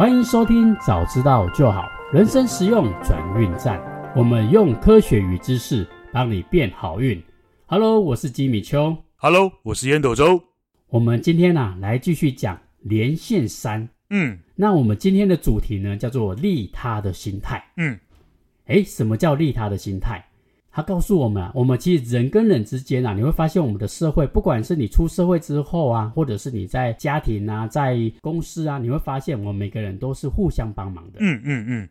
欢迎收听，早知道就好，人生实用转运站。我们用科学与知识帮你变好运。Hello，我是吉米秋。Hello，我是烟斗周。我们今天呢、啊，来继续讲连线三。嗯，那我们今天的主题呢，叫做利他的心态。嗯，诶，什么叫利他的心态？他告诉我们啊，我们其实人跟人之间啊，你会发现我们的社会，不管是你出社会之后啊，或者是你在家庭啊，在公司啊，你会发现我们每个人都是互相帮忙的。嗯嗯嗯。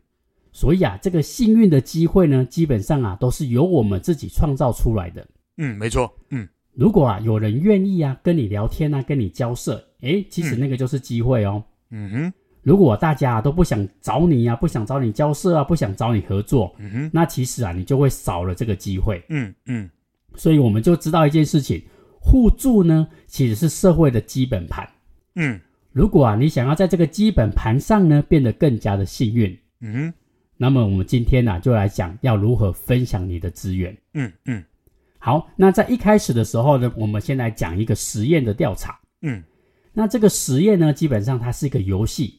所以啊，这个幸运的机会呢，基本上啊，都是由我们自己创造出来的。嗯，没错。嗯，如果啊，有人愿意啊，跟你聊天啊，跟你交涉，诶，其实那个就是机会哦。嗯哼。如果大家都不想找你啊，不想找你交涉啊，不想找你合作，嗯哼，那其实啊，你就会少了这个机会。嗯嗯，所以我们就知道一件事情，互助呢，其实是社会的基本盘。嗯，如果啊，你想要在这个基本盘上呢，变得更加的幸运，嗯哼，那么我们今天呢、啊，就来讲要如何分享你的资源。嗯嗯，好，那在一开始的时候呢，我们先来讲一个实验的调查。嗯，那这个实验呢，基本上它是一个游戏。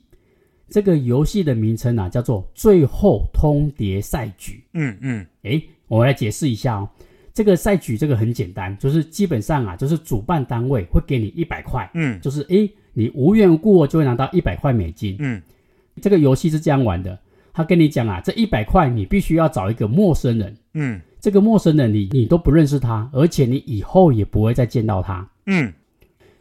这个游戏的名称啊，叫做“最后通牒赛局”。嗯嗯，诶，我来解释一下哦。这个赛局，这个很简单，就是基本上啊，就是主办单位会给你一百块。嗯，就是诶，你无缘无故就会拿到一百块美金。嗯，这个游戏是这样玩的，他跟你讲啊，这一百块你必须要找一个陌生人。嗯，这个陌生人你你都不认识他，而且你以后也不会再见到他。嗯。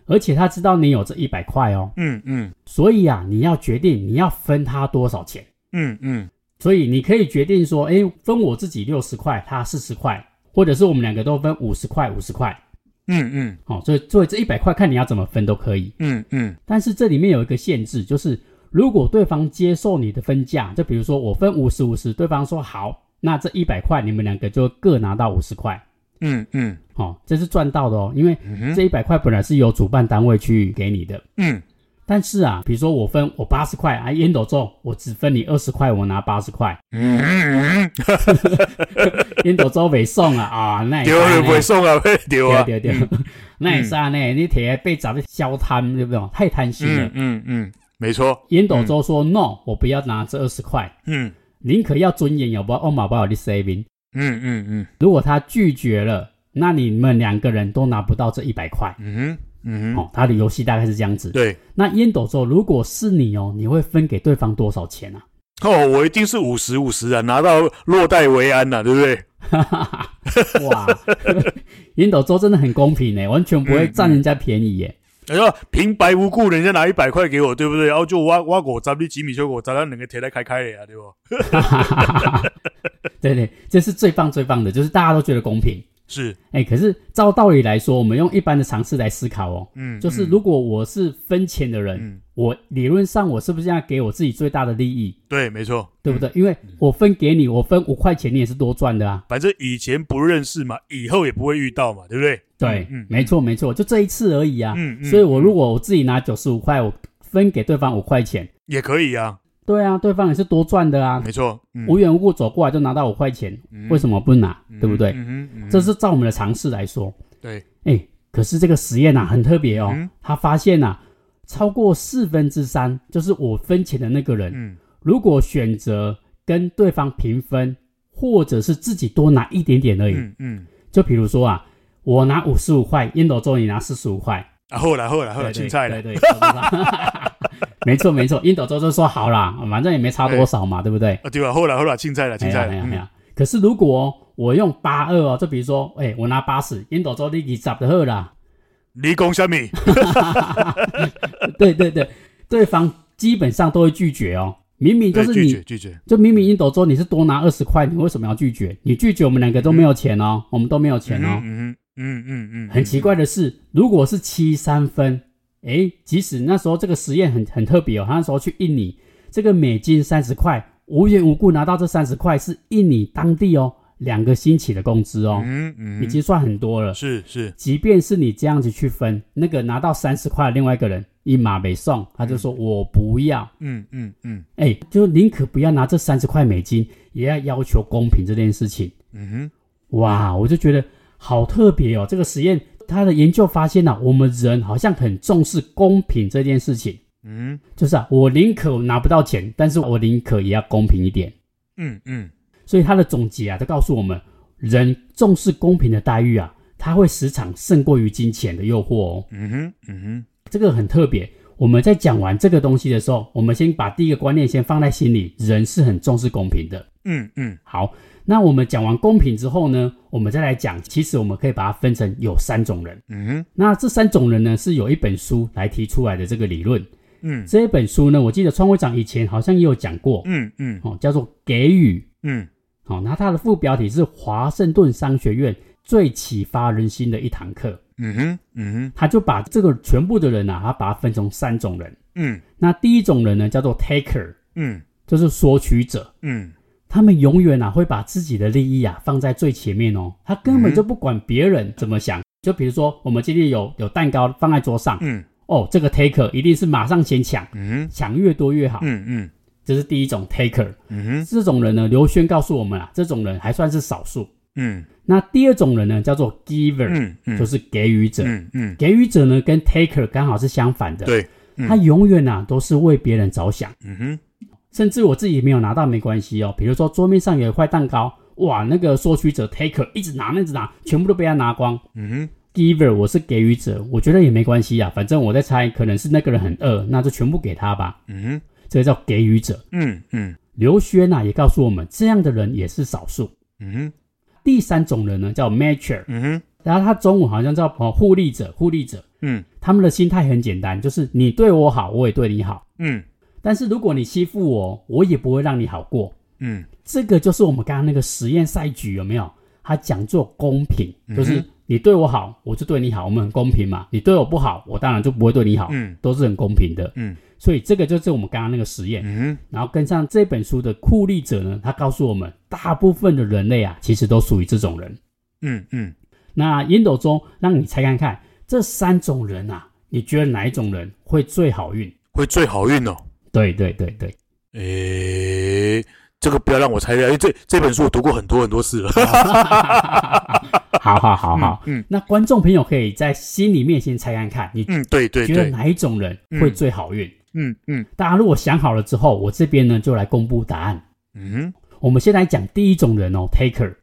而且他知道你有这一百块哦，嗯嗯，所以啊，你要决定你要分他多少钱，嗯嗯，所以你可以决定说，哎，分我自己六十块，他四十块，或者是我们两个都分五十块，五十块，嗯嗯，好，所以作为这一百块，看你要怎么分都可以，嗯嗯，但是这里面有一个限制，就是如果对方接受你的分价，就比如说我分五十五十，对方说好，那这一百块你们两个就各拿到五十块。嗯嗯，好、哦，这是赚到的哦，因为这一百块本来是由主办单位去给你的。嗯，但是啊，比如说我分我八十块啊，烟斗周我只分你二十块，我拿八十块。嗯嗯嗯，烟斗周没送啊啊，那丢也不会送啊，丢啊丢丢，那也是啊，那你铁被砸的消贪，对不对？太贪心了。嗯嗯嗯，没错。烟斗周说 no，我不要拿这二十块。嗯，宁可要尊严，也不要欧马不要你 saving。嗯嗯嗯，如果他拒绝了，那你们两个人都拿不到这一百块。嗯哼，嗯哼，哦，他的游戏大概是这样子。对，那烟斗周，如果是你哦，你会分给对方多少钱啊？哦，我一定是五十五十啊，拿到落袋为安呐、啊，对不对？哈哈哈！哇，烟斗周真的很公平呢，完全不会占人家便宜耶。哎呀，平白无故人家拿一百块给我，对不对？然后就挖挖果砸你几米就我砸到两个铁来开开的呀，对不？对对，这是最棒最棒的，就是大家都觉得公平。是，哎，可是照道理来说，我们用一般的常识来思考哦，嗯，就是如果我是分钱的人，嗯，我理论上我是不是要给我自己最大的利益？对，没错，对不对？因为我分给你，我分五块钱，你也是多赚的啊。反正以前不认识嘛，以后也不会遇到嘛，对不对？对，嗯，没错没错，就这一次而已啊。嗯，所以我如果我自己拿九十五块，我分给对方五块钱也可以啊。对啊，对方也是多赚的啊，没错，嗯、无缘无故走过来就拿到五块钱，嗯、为什么不拿？嗯、对不对？这是照我们的常识来说。对，哎，可是这个实验啊很特别哦，嗯、他发现啊，超过四分之三，就是我分钱的那个人，嗯、如果选择跟对方平分，或者是自己多拿一点点而已，嗯嗯、就比如说啊，我拿五十五块，烟斗周你拿四十五块。啊，后来后来后来，青菜了，对对，没 错没错，印度周就说好啦，反正也没差多少嘛，对不对？啊对吧？后来后来，青菜了，青菜了，没有。可是如果我用八二哦，就比如说，哎，我拿八十，烟斗周你二十就好啦。你讲什么？对对对，对方基本上都会拒绝哦。明明就是你拒绝拒绝，就明明烟斗周你是多拿二十块，你为什么要拒绝？你拒绝我们两个都没有钱哦，我们都没有钱哦。嗯嗯嗯嗯，很奇怪的是，如果是七三分，诶，即使那时候这个实验很很特别哦，他那时候去印尼，这个美金三十块，无缘无故拿到这三十块，是印尼当地哦两个星期的工资哦，嗯嗯，已经算很多了。是是，即便是你这样子去分，那个拿到三十块的另外一个人一马没送，他就说我不要，嗯嗯嗯，哎，就宁可不要拿这三十块美金，也要要求公平这件事情。嗯哼，哇，我就觉得。好特别哦！这个实验，他的研究发现呢、啊，我们人好像很重视公平这件事情。嗯就是啊，我宁可拿不到钱，但是我宁可也要公平一点。嗯嗯所以他的总结啊，就告诉我们，人重视公平的待遇啊，他会时常胜过于金钱的诱惑哦。嗯哼嗯哼这个很特别。我们在讲完这个东西的时候，我们先把第一个观念先放在心里，人是很重视公平的。嗯嗯好，那我们讲完公平之后呢，我们再来讲，其实我们可以把它分成有三种人。嗯哼那这三种人呢，是有一本书来提出来的这个理论。嗯这一本书呢，我记得创会长以前好像也有讲过，嗯嗯哦，叫做《给予》。嗯好，那它的副标题是华盛顿商学院最启发人心的一堂课。嗯哼嗯哼他就把这个全部的人啊，他把它分成三种人。嗯那第一种人呢，叫做 taker，嗯就是索取者。嗯他们永远啊会把自己的利益啊放在最前面哦，他根本就不管别人怎么想。就比如说，我们今天有有蛋糕放在桌上，嗯。哦，这个 taker 一定是马上先抢，嗯。抢越多越好。嗯嗯。这是第一种 taker。嗯哼。这种人呢，刘轩告诉我们啊，这种人还算是少数。嗯。那第二种人呢，叫做 giver，、嗯嗯。就是给予者。嗯嗯。给予者呢，跟 taker 刚好是相反的。对嗯。他永远啊都是为别人着想，嗯哼甚至我自己没有拿到没关系哦。比如说桌面上有一块蛋糕，哇，那个索取者 taker 一直拿，一直拿，全部都被他拿光。嗯哼 giver 我是给予者，我觉得也没关系啊，反正我在猜，可能是那个人很饿，那就全部给他吧。嗯哼这个叫给予者。嗯嗯刘轩啊也告诉我们，这样的人也是少数。嗯哼第三种人呢叫 matcher，嗯哼然后他中午好像叫哦互利者，互利者。嗯他们的心态很简单，就是你对我好，我也对你好。嗯但是如果你欺负我，我也不会让你好过。嗯这个就是我们刚刚那个实验赛局有没有？他讲做公平，就是你对我好，我就对你好，我们很公平嘛。你对我不好，我当然就不会对你好，嗯都是很公平的。嗯所以这个就是我们刚刚那个实验。嗯然后跟上这本书的酷吏者呢，他告诉我们，大部分的人类啊，其实都属于这种人。嗯嗯那烟斗中让你猜看看，这三种人啊，你觉得哪一种人会最好运？会最好运哦。对对对对，诶，这个不要让我猜掉，因为这这本书我读过很多很多次了。好好好好。嗯那观众朋友可以在心里面先猜看看，你嗯，对对对，觉得哪一种人会最好运？嗯嗯大家如果想好了之后，我这边呢就来公布答案。嗯哼我们先来讲第一种人哦，taker。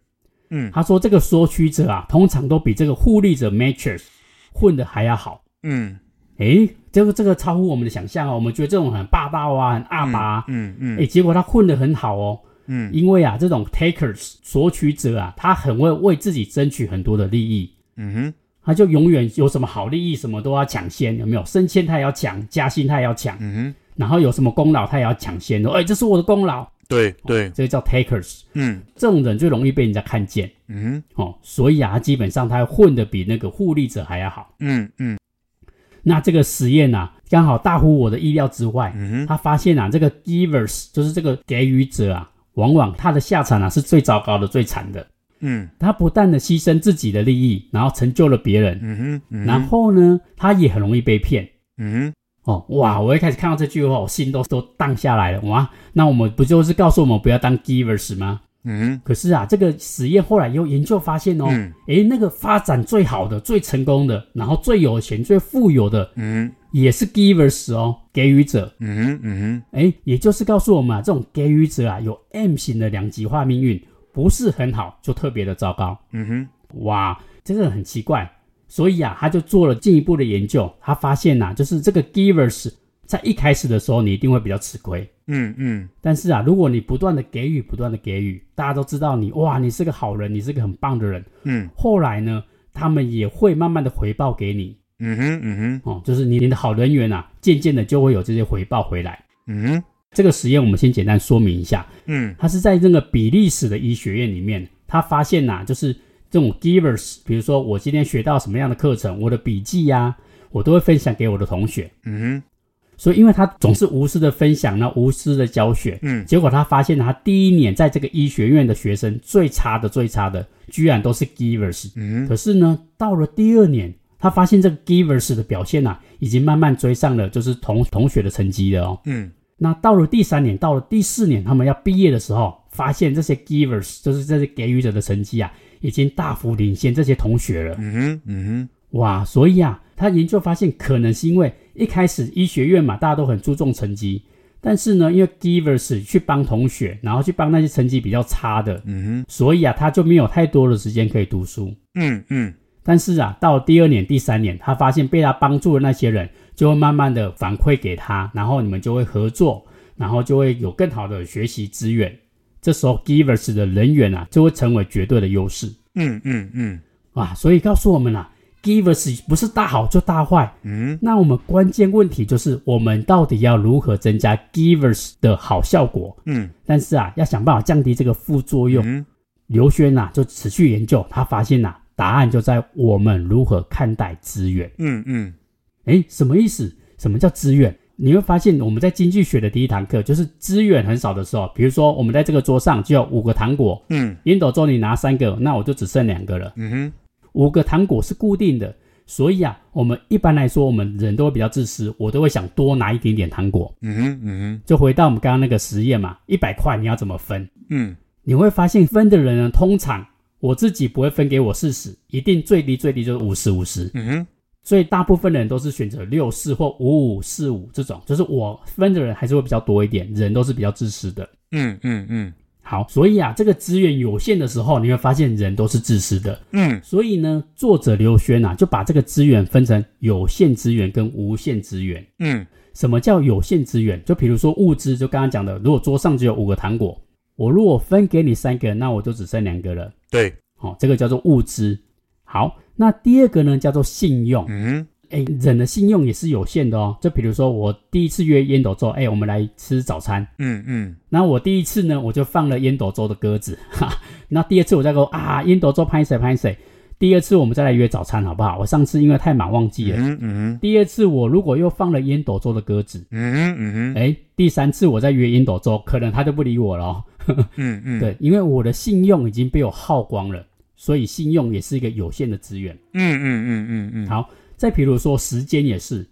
嗯他说这个索取者啊，通常都比这个互利者 matchers 混得还要好。嗯诶，这个这个超乎我们的想象哦，我们觉得这种很霸道啊，很阿爸啊，嗯嗯诶，结果他混得很好哦。嗯。因为啊，这种 takers 索取者啊，他很会为自己争取很多的利益，嗯哼。他就永远有什么好利益，什么都要抢先，有没有？升迁他也要抢，加薪他也要抢，嗯哼，然后有什么功劳他也要抢先的，哎，这是我的功劳，对对，这个叫 takers。嗯。这种人最容易被人家看见。嗯哦，所以啊，他基本上他混得比那个互利者还要好。嗯嗯那这个实验啊，刚好大乎我的意料之外。嗯哼他发现啊，这个 givers 就是这个给予者啊，往往他的下场啊是最糟糕的、最惨的。嗯他不但的牺牲自己的利益，然后成就了别人，嗯哼嗯哼，然后呢，他也很容易被骗。嗯哼哦，哇！我一开始看到这句话，我心都都荡下来了。哇，那我们不就是告诉我们不要当 givers 吗？嗯可是啊，这个实验后来又研究发现哦，嗯诶，那个发展最好的、最成功的，然后最有钱、最富有的，嗯也是 givers 哦，给予者。嗯哼嗯诶，也就是告诉我们啊，这种给予者啊，有 M 型的两极化命运，不是很好，就特别的糟糕。嗯哼哇，这个很奇怪。所以啊，他就做了进一步的研究，他发现呐、啊，就是这个 givers 在一开始的时候，你一定会比较吃亏。嗯嗯。但是啊，如果你不断的给予，不断的给予，大家都知道你哇，你是个好人，你是个很棒的人。嗯。后来呢，他们也会慢慢的回报给你。嗯哼嗯哼。哦，就是你你的好人缘啊，渐渐的就会有这些回报回来。嗯哼。这个实验我们先简单说明一下，嗯。他是在这个比利时的医学院里面，他发现呐、啊，就是这种 givers，比如说我今天学到什么样的课程，我的笔记呀、啊，我都会分享给我的同学。嗯哼所以因为他总是无私的分享，那无私的教学，嗯结果他发现他第一年在这个医学院的学生最差的最差的，居然都是 givers。嗯可是呢，到了第二年，他发现这个 givers 的表现啊，已经慢慢追上了就是同同学的成绩了哦。嗯那到了第三年，到了第四年，他们要毕业的时候，发现这些 givers 就是这些给予者的成绩啊，已经大幅领先这些同学了。嗯哼嗯哼哇，所以啊，他研究发现，可能是因为一开始医学院嘛，大家都很注重成绩，但是呢，因为 Givers 去帮同学，然后去帮那些成绩比较差的，嗯哼，所以啊，他就没有太多的时间可以读书。嗯嗯，但是啊，到第二年、第三年，他发现被他帮助的那些人，就会慢慢的反馈给他，然后你们就会合作，然后就会有更好的学习资源。这时候 Givers 的人员啊，就会成为绝对的优势。嗯嗯嗯，哇，所以告诉我们啊。Givers 不是大好就大坏，嗯，那我们关键问题就是我们到底要如何增加 Givers 的好效果？嗯，但是啊，要想办法降低这个副作用。嗯，刘轩呐就持续研究，他发现呐、啊，答案就在我们如何看待资源。嗯嗯，诶，什么意思？什么叫资源？你会发现我们在经济学的第一堂课，就是资源很少的时候，比如说我们在这个桌上就有五个糖果，嗯，烟斗中你拿三个，那我就只剩两个了。嗯哼。五个糖果是固定的，所以啊，我们一般来说，我们人都会比较自私，我都会想多拿一点点糖果。嗯哼，嗯哼，就回到我们刚刚那个实验嘛，一百块你要怎么分？嗯，你会发现分的人呢，通常我自己不会分给我四十，一定最低最低就是五十五十。嗯哼，所以大部分人都是选择六四或五五四五这种，就是我分的人还是会比较多一点，人都是比较自私的。嗯嗯嗯。好，所以啊，这个资源有限的时候，你会发现人都是自私的。嗯，所以呢，作者刘轩啊，就把这个资源分成有限资源跟无限资源。嗯，什么叫有限资源？就比如说物资，就刚刚讲的，如果桌上只有五个糖果，我如果分给你三个，那我就只剩两个了。对，好、哦，这个叫做物资。好，那第二个呢，叫做信用。嗯。哎，人的信用也是有限的哦。就比如说，我第一次约烟斗周，哎，我们来吃早餐。嗯嗯。那我第一次呢，我就放了烟斗周的鸽子。哈，那第二次我再说啊，烟斗周拍谁拍谁。第二次我们再来约早餐，好不好？我上次因为太忙忘记了。嗯嗯。第二次我如果又放了烟斗周的鸽子。嗯嗯。哎，第三次我再约烟斗周，可能他就不理我了哦。嗯嗯。对，因为我的信用已经被我耗光了，所以信用也是一个有限的资源。嗯嗯嗯嗯嗯。好。再比如说，时间也是，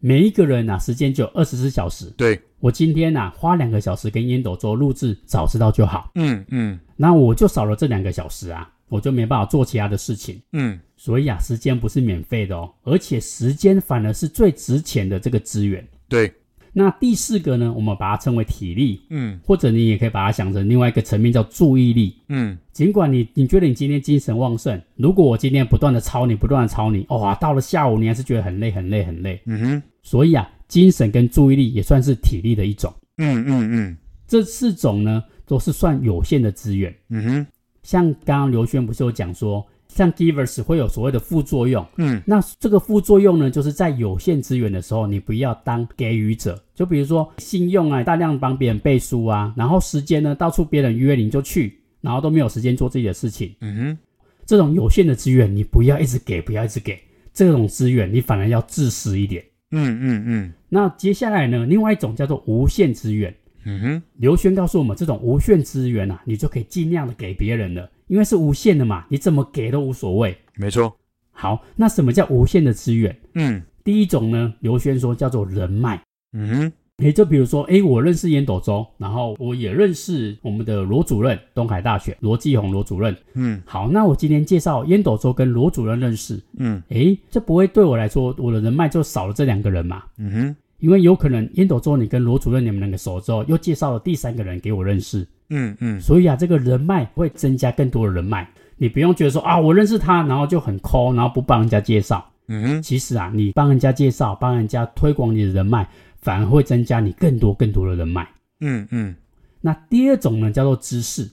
每一个人啊，时间就有二十四小时。对，我今天呐、啊，花两个小时跟烟斗做录制，早知道就好。嗯嗯，那我就少了这两个小时啊，我就没办法做其他的事情。嗯，所以啊，时间不是免费的哦，而且时间反而是最值钱的这个资源。对。那第四个呢，我们把它称为体力，嗯，或者你也可以把它想成另外一个层面叫注意力，嗯，尽管你你觉得你今天精神旺盛，如果我今天不断的操你，不断的操你，哇，到了下午你还是觉得很累很累很累，嗯哼，所以啊，精神跟注意力也算是体力的一种，嗯嗯嗯，这四种呢都是算有限的资源，嗯哼，像刚刚刘轩不是有讲说。像 Givers 会有所谓的副作用，嗯，那这个副作用呢，就是在有限资源的时候，你不要当给予者。就比如说信用啊，大量帮别人背书啊，然后时间呢，到处别人约你就去，然后都没有时间做自己的事情。嗯哼，这种有限的资源，你不要一直给，不要一直给。这种资源，你反而要自私一点。嗯嗯嗯。那接下来呢，另外一种叫做无限资源。嗯哼，刘轩告诉我们，这种无限资源啊，你就可以尽量的给别人了。因为是无限的嘛，你怎么给都无所谓。没错。好，那什么叫无限的资源？嗯，第一种呢，刘轩说叫做人脉。嗯哼，诶，就比如说，诶，我认识烟斗周，然后我也认识我们的罗主任，东海大学罗继红罗主任。嗯，好，那我今天介绍烟斗周跟罗主任认识。嗯，诶，这不会对我来说，我的人脉就少了这两个人嘛？嗯哼，因为有可能烟斗周你跟罗主任你们两个熟之后，又介绍了第三个人给我认识。嗯嗯，所以啊，这个人脉会增加更多的人脉，你不用觉得说啊，我认识他，然后就很抠，然后不帮人家介绍。嗯哼，其实啊，你帮人家介绍，帮人家推广你的人脉，反而会增加你更多更多的人脉。嗯嗯，那第二种呢，叫做知识。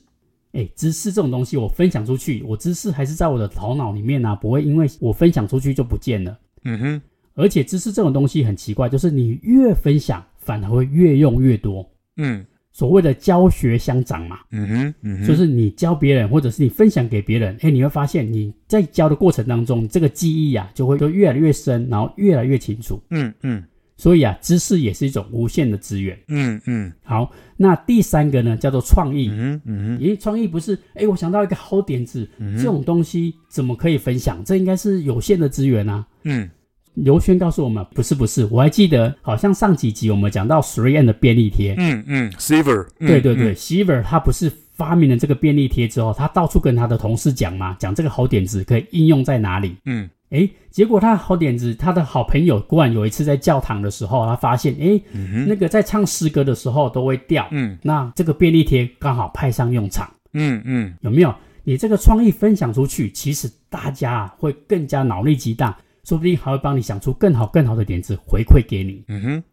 哎，知识这种东西，我分享出去，我知识还是在我的头脑里面啊，不会因为我分享出去就不见了。嗯哼，而且知识这种东西很奇怪，就是你越分享，反而会越用越多。嗯。所谓的教学相长嘛，嗯哼，嗯哼，就是你教别人，或者是你分享给别人，哎，你会发现你在教的过程当中，这个记忆呀、啊，就会就越来越深，然后越来越清楚。嗯嗯，所以啊，知识也是一种无限的资源。嗯嗯，好，那第三个呢，叫做创意。嗯嗯，咦，创意不是？哎，我想到一个好点子，嗯、这种东西怎么可以分享？这应该是有限的资源啊。嗯。刘轩告诉我们，不是不是，我还记得，好像上几集我们讲到 Siren 的便利贴，嗯嗯，Saver，对对对，Saver 他不是发明了这个便利贴之后，他到处跟他的同事讲嘛，讲这个好点子可以应用在哪里，嗯，哎，结果他好点子，他的好朋友忽然有一次在教堂的时候，他发现，哎，嗯、那个在唱诗歌的时候都会掉，嗯，那这个便利贴刚好派上用场，嗯嗯，有没有？你这个创意分享出去，其实大家会更加脑力激荡，说不定还会帮你想出更好更好的点子回馈给你，嗯哼。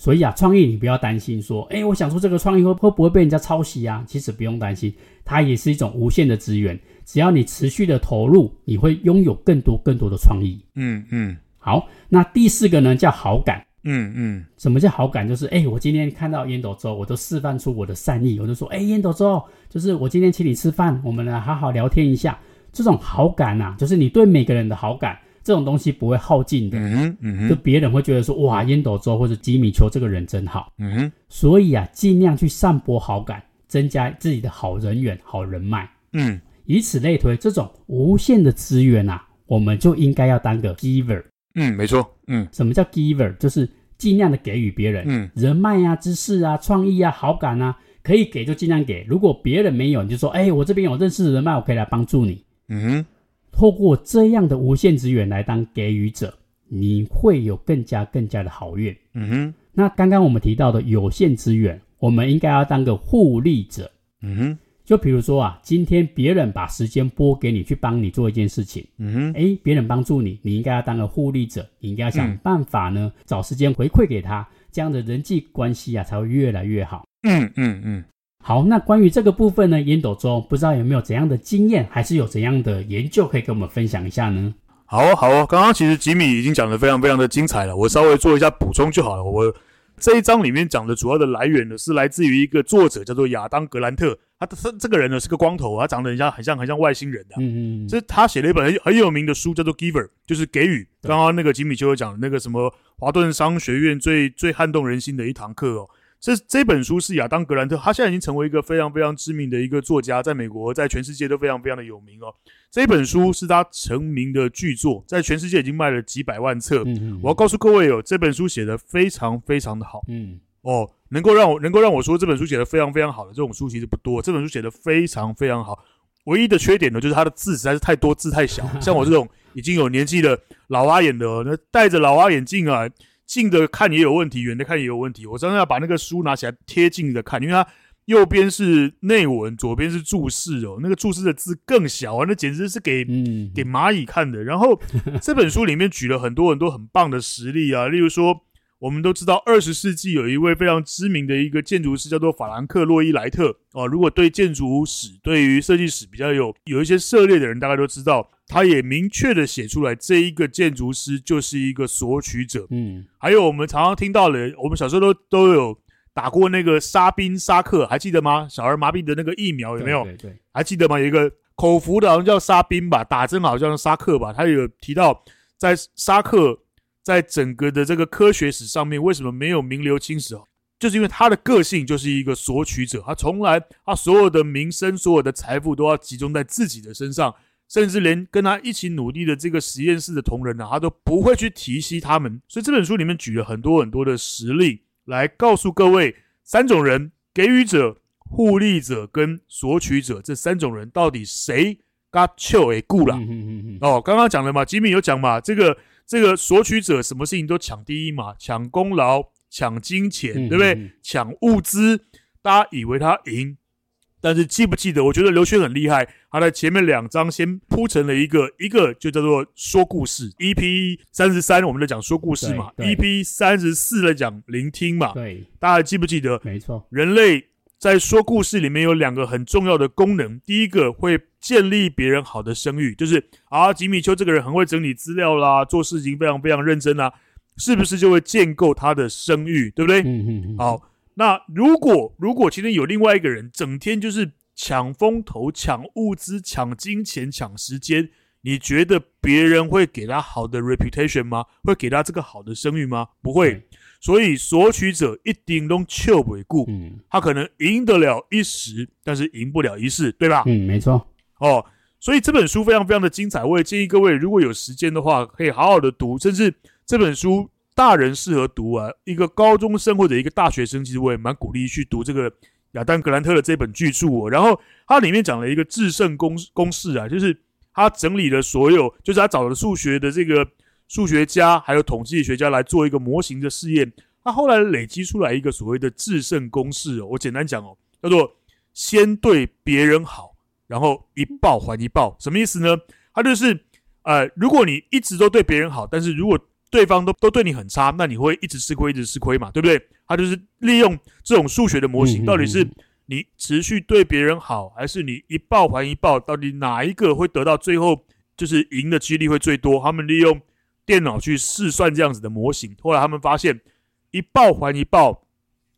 所以啊，创意你不要担心说，哎，我想出这个创意会会不会被人家抄袭啊？其实不用担心，它也是一种无限的资源。只要你持续的投入，你会拥有更多更多的创意。嗯嗯，好，那第四个呢叫好感。嗯嗯，什么叫好感？就是哎，我今天看到烟斗周，我都示范出我的善意，我就说，哎，烟斗周，就是我今天请你吃饭，我们来好好聊天一下。这种好感啊，就是你对每个人的好感，这种东西不会耗尽的。嗯哼，嗯哼，就别人会觉得说，哇，烟斗周或者吉米丘这个人真好。嗯哼，所以啊，尽量去散播好感，增加自己的好人缘、好人脉。嗯。以此类推，这种无限的资源啊，我们就应该要当个 giver。嗯，没错。嗯，什么叫 giver？就是尽量的给予别人。嗯，人脉啊、知识啊、创意啊、好感啊，可以给就尽量给。如果别人没有，你就说，哎，我这边有认识的人脉，我可以来帮助你。嗯哼，透过这样的无限资源来当给予者，你会有更加更加的好运。嗯哼，那刚刚我们提到的有限资源，我们应该要当个互利者。嗯哼。就比如说啊，今天别人把时间拨给你去帮你做一件事情，嗯哼，哎，别人帮助你，你应该要当个互利者，你应该要想办法呢，嗯、找时间回馈给他，这样的人际关系啊才会越来越好。嗯嗯嗯。好，那关于这个部分呢，烟斗周不知道有没有怎样的经验，还是有怎样的研究可以跟我们分享一下呢？好哦，好哦，刚刚其实吉米已经讲得非常非常的精彩了，我稍微做一下补充就好了。我这一章里面讲的主要的来源呢，是来自于一个作者叫做亚当格兰特。他他这个人呢是个光头，他长得很像很像很像外星人的。嗯嗯，这是他写了一本很很有名的书，叫做《Giver》，就是给予。刚刚那个吉米就有讲的那个什么华顿商学院最最撼动人心的一堂课哦。这这本书是亚当格兰特，他现在已经成为一个非常非常知名的一个作家，在美国，在全世界都非常非常的有名哦。这本书是他成名的巨作，在全世界已经卖了几百万册。嗯，我要告诉各位哦，这本书写的非常非常的好。嗯。哦，能够让我能够让我说这本书写的非常非常好的这种书其实不多。这本书写的非常非常好，唯一的缺点呢，就是它的字实在是太多，字太小。像我这种已经有年纪的老花眼的，那戴着老花眼镜啊，近的看也有问题，远的看也有问题。我真的要把那个书拿起来贴近的看，因为它右边是内文，左边是注释哦。那个注释的字更小啊，那简直是给给蚂蚁看的。然后这本书里面举了很多很多很棒的实例啊，例如说。我们都知道，二十世纪有一位非常知名的一个建筑师，叫做法兰克·洛伊莱特。哦，如果对建筑史、对于设计史比较有有一些涉猎的人，大概都知道，他也明确的写出来，这一个建筑师就是一个索取者。嗯，还有我们常常听到的，我们小时候都都有打过那个沙宾沙克，还记得吗？小儿麻痹的那个疫苗有没有？对对，对，还记得吗？有一个口服的，好像叫沙宾吧，打针好像沙克吧。他有提到在沙克。在整个的这个科学史上面，为什么没有名留青史哦？就是因为他的个性就是一个索取者，他从来他所有的名声、所有的财富都要集中在自己的身上，甚至连跟他一起努力的这个实验室的同仁呢，他都不会去提携他们。所以这本书里面举了很多很多的实例，来告诉各位三种人：给予者、互利者跟索取者。这三种人到底谁嘎丘诶顾了？哦，刚刚讲了嘛，吉米有讲嘛，这个。这个索取者什么事情都抢第一嘛，抢功劳、抢金钱，嗯、对不对？嗯、抢物资，大家以为他赢，但是记不记得？我觉得刘轩很厉害，他在前面两章先铺成了一个一个，就叫做说故事。EP 三十三，我们在讲说故事嘛；EP 三十四来讲聆听嘛。对，大家还记不记得？没错，人类。在说故事里面有两个很重要的功能，第一个会建立别人好的声誉，就是啊，吉米丘这个人很会整理资料啦，做事情非常非常认真啊，是不是就会建构他的声誉，对不对？嗯嗯嗯。好，那如果如果今天有另外一个人整天就是抢风头、抢物资、抢金钱、抢时间，你觉得别人会给他好的 reputation 吗？会给他这个好的声誉吗？不会。所以索取者一定都求不顾，嗯，他可能赢得了一时，但是赢不了一世，对吧？嗯，没错。哦，所以这本书非常非常的精彩，我也建议各位如果有时间的话，可以好好的读，甚至这本书大人适合读啊，一个高中生或者一个大学生，其实我也蛮鼓励去读这个亚当格兰特的这本巨著哦。然后它里面讲了一个制胜公公式啊，就是。他整理了所有，就是他找了数学的这个数学家，还有统计学家来做一个模型的试验。他后来累积出来一个所谓的制胜公式哦，我简单讲哦，叫做先对别人好，然后一报还一报，什么意思呢？他就是呃，如果你一直都对别人好，但是如果对方都都对你很差，那你会一直吃亏，一直吃亏嘛，对不对？他就是利用这种数学的模型，到底是你持续对别人好，还是你一报还一报？到底哪一个会得到最后就是赢的几率会最多？他们利用电脑去试算这样子的模型，后来他们发现一报还一报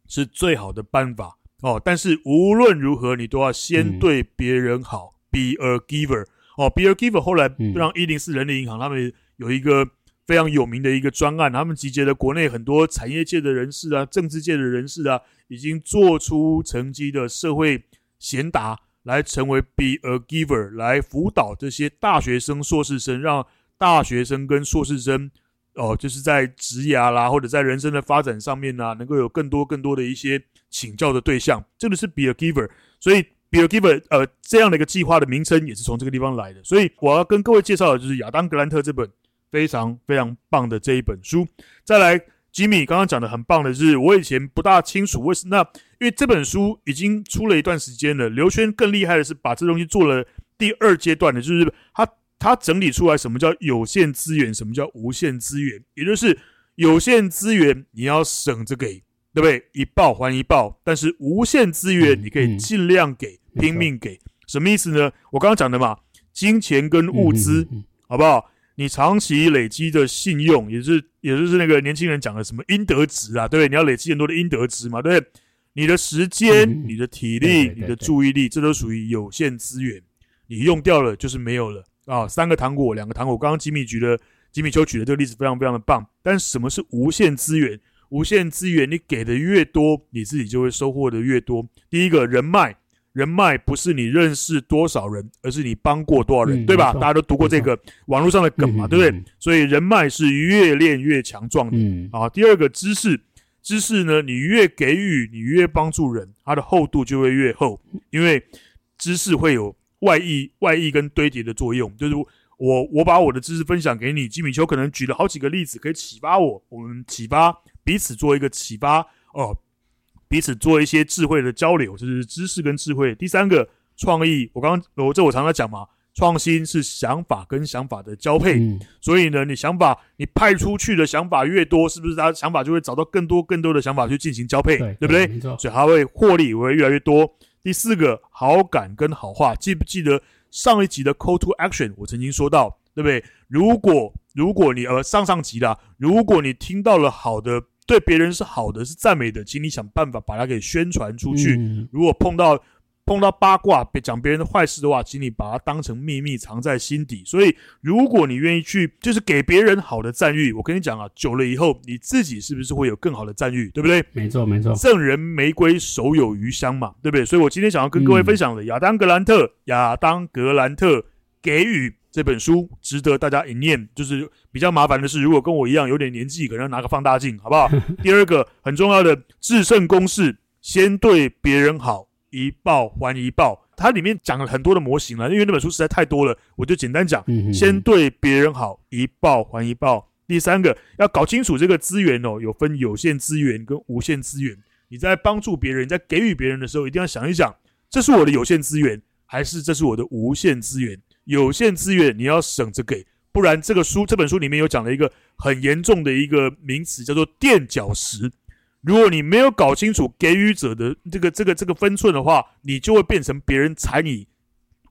是最好的办法哦。但是无论如何，你都要先对别人好，嗯，be a giver 哦，be a giver。后来让一零四人力银行他们有一个。非常有名的一个专案，他们集结了国内很多产业界的人士啊、政治界的人士啊，已经做出成绩的社会贤达，来成为 be a giver，来辅导这些大学生、硕士生，让大学生跟硕士生哦，就是在职涯啦，或者在人生的发展上面呢、能够有更多更多的一些请教的对象，这个是 be a giver。所以 be a giver，呃，这样的一个计划的名称也是从这个地方来的。所以我要跟各位介绍的就是亚当·格兰特这本。非常非常棒的这一本书。再来，吉米刚刚讲的很棒的是，我以前不大清楚为什么，那因为这本书已经出了一段时间了。刘轩更厉害的是把这东西做了第二阶段的，就是他他整理出来什么叫有限资源，什么叫无限资源，也就是有限资源你要省着给，对不对？一报还一报，但是无限资源你可以尽量给，拼命给。什么意思呢？我刚刚讲的嘛，金钱跟物资，好不好？你长期累积的信用，也是，也就是那个年轻人讲的什么应得值啊，对不对？你要累积很多的应得值嘛，对不对？你的时间、嗯、你的体力、对对对对，你的注意力，这都属于有限资源，你用掉了就是没有了啊。三个糖果，两个糖果，刚刚吉米举的，吉米邱举的这个例子非常非常的棒。但什么是无限资源？无限资源，你给的越多，你自己就会收获的越多。第一个人脉。人脉不是你认识多少人，而是你帮过多少人，嗯、对吧？大家都读过这个网络上的梗嘛，对不对？嗯、所以人脉是越练越强壮的。嗯，啊，第二个知识，知识呢，你越给予，你越帮助人，它的厚度就会越厚，因为知识会有外溢、外溢跟堆叠的作用。就是我，我把我的知识分享给你，吉米丘可能举了好几个例子，可以启发我，我们启发彼此做一个启发哦。彼此做一些智慧的交流，就是知识跟智慧。第三个创意，我刚刚我这我常常讲嘛，创新是想法跟想法的交配。嗯、所以呢，你想法你派出去的想法越多，是不是他想法就会找到更多更多的想法去进行交配，对，对不对？所以他会获利会越来越多。第四个好感跟好话，记不记得上一集的 call to action？我曾经说到，对不对？如果如果你呃上上集的，如果你听到了好的。对别人是好的，是赞美的，请你想办法把它给宣传出去。嗯、如果碰到碰到八卦，别讲别人的坏事的话，请你把它当成秘密藏在心底。所以，如果你愿意去，就是给别人好的赞誉，我跟你讲啊，久了以后，你自己是不是会有更好的赞誉？对不对？没错，没错。赠人玫瑰，手有余香嘛，对不对？所以我今天想要跟各位分享的，亚当格兰特，亚当格兰特给予。这本书值得大家一念，就是比较麻烦的是，如果跟我一样有点年纪，可能要拿个放大镜，好不好？第二个很重要的制胜公式，先对别人好，一报还一报。它里面讲了很多的模型了，因为那本书实在太多了，我就简单讲，先对别人好，一报还一报。第三个要搞清楚这个资源哦，有分有限资源跟无限资源。你在帮助别人，在给予别人的时候，一定要想一想，这是我的有限资源，还是这是我的无限资源？有限资源你要省着给，不然这个书这本书里面有讲了一个很严重的一个名词，叫做垫脚石。如果你没有搞清楚给予者的这个这个这个分寸的话，你就会变成别人踩你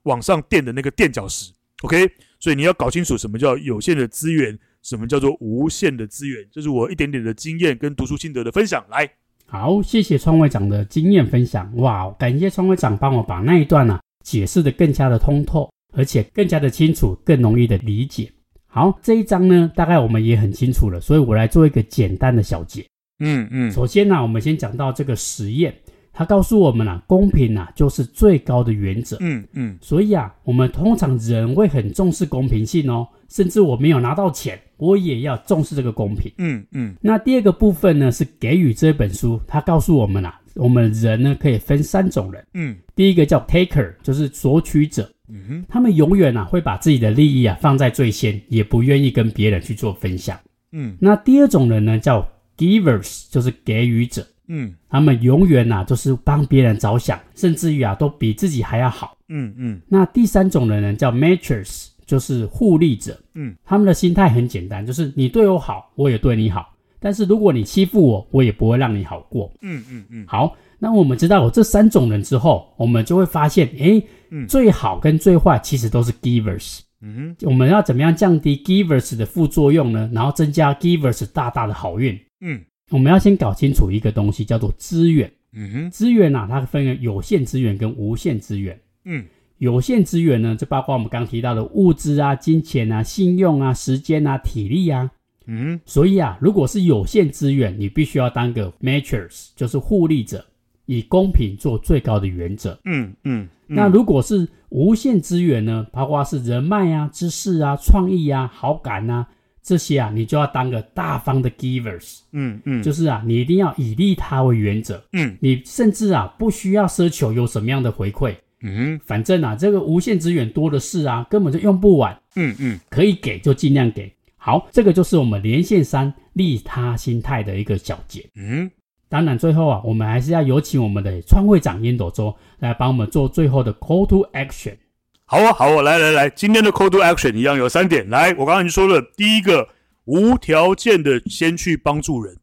往上垫的那个垫脚石。OK，所以你要搞清楚什么叫有限的资源，什么叫做无限的资源。这是我一点点的经验跟读书心得的分享。来，好，谢谢创会长的经验分享。哇，感谢创会长帮我把那一段呢、啊、解释的更加的通透。而且更加的清楚，更容易的理解。好，这一章呢，大概我们也很清楚了，所以我来做一个简单的小结。嗯嗯。首先呢、啊，我们先讲到这个实验，它告诉我们啊，公平啊就是最高的原则。嗯嗯。所以啊，我们通常人会很重视公平性哦，甚至我没有拿到钱，我也要重视这个公平。嗯嗯。那第二个部分呢，是给予这本书，它告诉我们啊，我们人呢可以分三种人。嗯。第一个叫 taker，就是索取者。嗯哼，他们永远啊会把自己的利益啊放在最先，也不愿意跟别人去做分享。嗯，那第二种人呢叫 givers，就是给予者。嗯，他们永远呐、啊、都是帮别人着想，甚至于啊都比自己还要好。嗯嗯。那第三种人呢叫 matchers，就是互利者。嗯，他们的心态很简单，就是你对我好，我也对你好。但是如果你欺负我，我也不会让你好过。嗯嗯嗯。好，那我们知道有这三种人之后，我们就会发现，诶，嗯，最好跟最坏其实都是 givers。嗯哼，我们要怎么样降低 givers 的副作用呢？然后增加 givers 大大的好运。嗯。我们要先搞清楚一个东西，叫做资源。嗯哼，资源啊，它分为有限资源跟无限资源。嗯，有限资源呢，就包括我们刚提到的物质啊、金钱啊、信用啊、时间啊、体力啊。嗯，所以啊，如果是有限资源，你必须要当个 matchers，就是互利者，以公平做最高的原则。嗯嗯。那如果是无限资源呢，包括是人脉啊、知识啊、创意啊、好感啊。这些啊，你就要当个大方的 givers，嗯嗯，就是啊，你一定要以利他为原则，嗯，你甚至啊不需要奢求有什么样的回馈，嗯，反正啊这个无限资源多的是啊，根本就用不完，嗯嗯，可以给就尽量给。好，这个就是我们连线三利他心态的一个小结。嗯，当然最后啊，我们还是要有请我们的川会长烟斗周来帮我们做最后的 call to action。好啊，好啊，来来来，今天的 call to action 一样有三点。来，我刚刚已经说了，第一个，无条件的先去帮助人，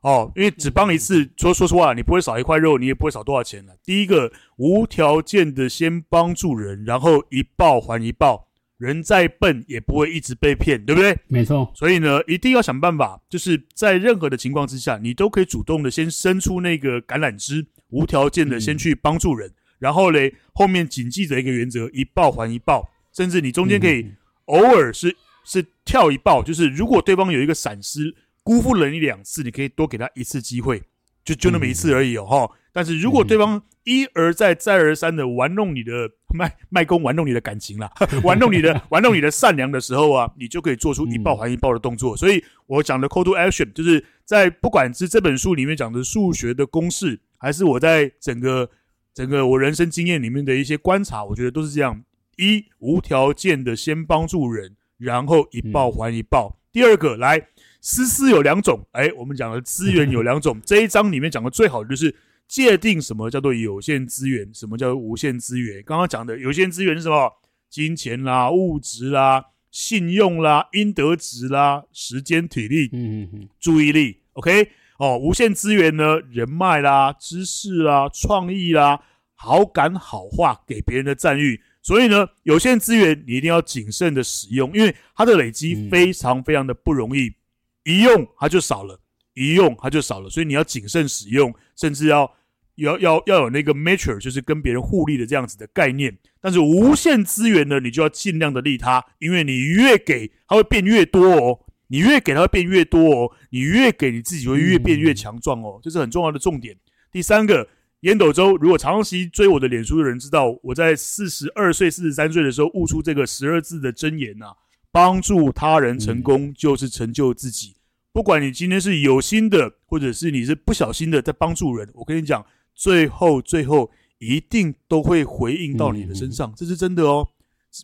哦，因为只帮一次，说说实话，你不会少一块肉，你也不会少多少钱了。第一个，无条件的先帮助人，然后一报还一报，人再笨也不会一直被骗，对不对？没错。所以呢，一定要想办法，就是在任何的情况之下，你都可以主动的先伸出那个橄榄枝，无条件的先去帮助人。嗯然后嘞，后面谨记着一个原则：一报还一报。甚至你中间可以偶尔是是跳一报，就是如果对方有一个闪失，辜负了你两次，你可以多给他一次机会，就就那么一次而已哦哈。但是如果对方一而再再而三的玩弄你的卖卖公，玩弄你的感情啦，玩弄你的 玩弄你的善良的时候啊，你就可以做出一报还一报的动作。所以我讲的 call to action 就是在不管是这本书里面讲的数学的公式，还是我在整个。整个我人生经验里面的一些观察，我觉得都是这样：一无条件的先帮助人，然后一报还一报。嗯、第二个，来，思思有两种，哎，我们讲的资源有两种。这一章里面讲的最好的就是界定什么叫做有限资源，什么叫做无限资源。刚刚讲的有限资源是什么？金钱啦、物质啦、信用啦、应得值啦、时间、体力、嗯嗯嗯、注意力。OK。哦，无限资源呢，人脉啦、知识啦、创意啦、好感、好话给别人的赞誉。所以呢，有限资源你一定要谨慎的使用，因为它的累积非常非常的不容易，一用它就少了，一用它就少了。所以你要谨慎使用，甚至要要要要有那个 mature，就是跟别人互利的这样子的概念。但是无限资源呢，你就要尽量的利他，因为你越给，它会变越多哦。你越给他会变越多哦，你越给你自己会越变越强壮哦，这是很重要的重点。第三个，烟斗周，如果长期追我的脸书的人知道，我在四十二岁、四十三岁的时候悟出这个十二字的真言呐，帮助他人成功就是成就自己。不管你今天是有心的，或者是你是不小心的在帮助人，我跟你讲，最后最后一定都会回应到你的身上，这是真的哦。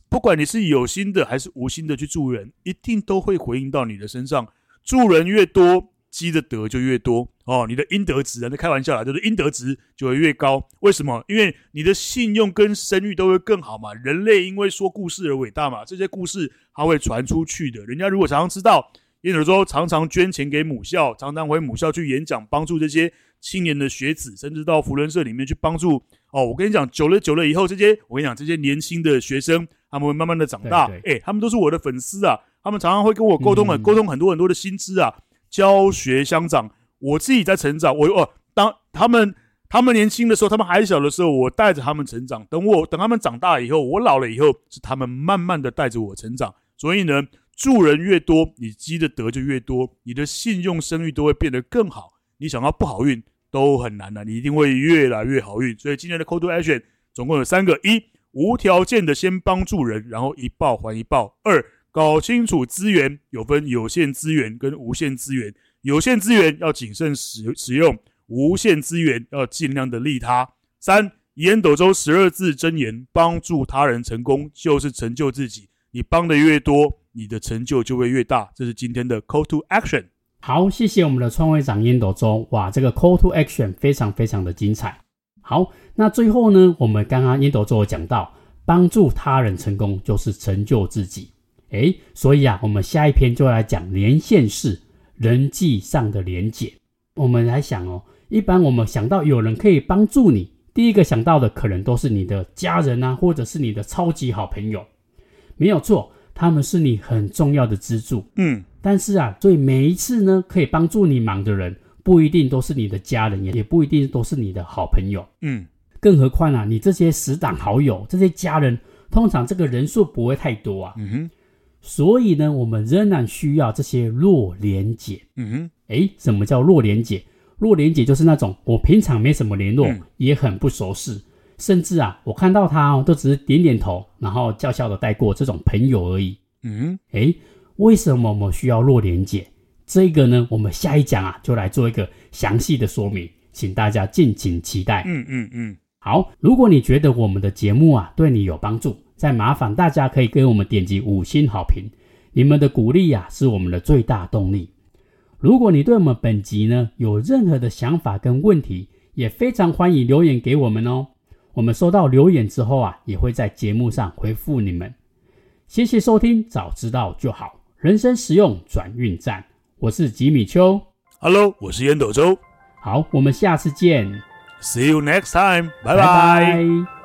不管你是有心的还是无心的去助人，一定都会回应到你的身上。助人越多，积的德就越多哦。你的应得值啊，那开玩笑啦，就是应得值就会越高。为什么？因为你的信用跟声誉都会更好嘛。人类因为说故事而伟大嘛，这些故事它会传出去的。人家如果常常知道，烟斗周常常捐钱给母校，常常回母校去演讲，帮助这些青年的学子，甚至到扶轮社里面去帮助。哦，我跟你讲，久了久了以后，这些我跟你讲，这些年轻的学生。他们会慢慢的长大，哎、欸，他们都是我的粉丝啊，他们常常会跟我沟通啊，沟、嗯、通很多很多的新知啊，教学相长。我自己在成长，我哦，当他们他们年轻的时候，他们还小的时候，我带着他们成长。等我等他们长大以后，我老了以后，是他们慢慢的带着我成长。所以呢，助人越多，你积的德就越多，你的信用声誉都会变得更好。你想要不好运都很难了、你一定会越来越好运。所以今天的 Call to Action 总共有三个：一。无条件的先帮助人，然后一报还一报。二，搞清楚资源有分有限资源跟无限资源，有限资源要谨慎使使用，无限资源要尽量的利他。三，烟斗周十二字真言：帮助他人成功就是成就自己。你帮的越多，你的成就就会越大。这是今天的 Call to Action。好，谢谢我们的创会长烟斗周。哇，这个 Call to Action 非常非常的精彩。好，那最后呢，我们刚刚烟斗周有讲到，帮助他人成功就是成就自己。诶，所以啊，我们下一篇就来讲连线式人际上的连结。我们来想哦，一般我们想到有人可以帮助你，第一个想到的可能都是你的家人啊，或者是你的超级好朋友。没有错，他们是你很重要的支柱。嗯，但是啊，所以每一次呢，可以帮助你忙的人，不一定都是你的家人，也也不一定都是你的好朋友。嗯，更何况啊，你这些死党好友，这些家人，通常这个人数不会太多啊。嗯哼，所以呢，我们仍然需要这些弱连结。嗯哼，诶，什么叫弱连结？弱连结就是那种我平常没什么联络，嗯、也很不熟识。甚至啊，我看到他哦，都只是点点头，然后笑笑的带过这种朋友而已。嗯哼，诶，为什么我们需要弱连结？这个呢，我们下一讲啊，就来做一个详细的说明，请大家敬请期待。嗯嗯嗯。好，如果你觉得我们的节目啊对你有帮助，再麻烦大家可以给我们点击五星好评，你们的鼓励呀、啊、是我们的最大动力。如果你对我们本集呢有任何的想法跟问题，也非常欢迎留言给我们哦。我们收到留言之后啊，也会在节目上回复你们。谢谢收听，早知道就好。人生实用转运站，我是吉米秋。Hello，我是烟斗周。好，我们下次见。See you next time。拜拜。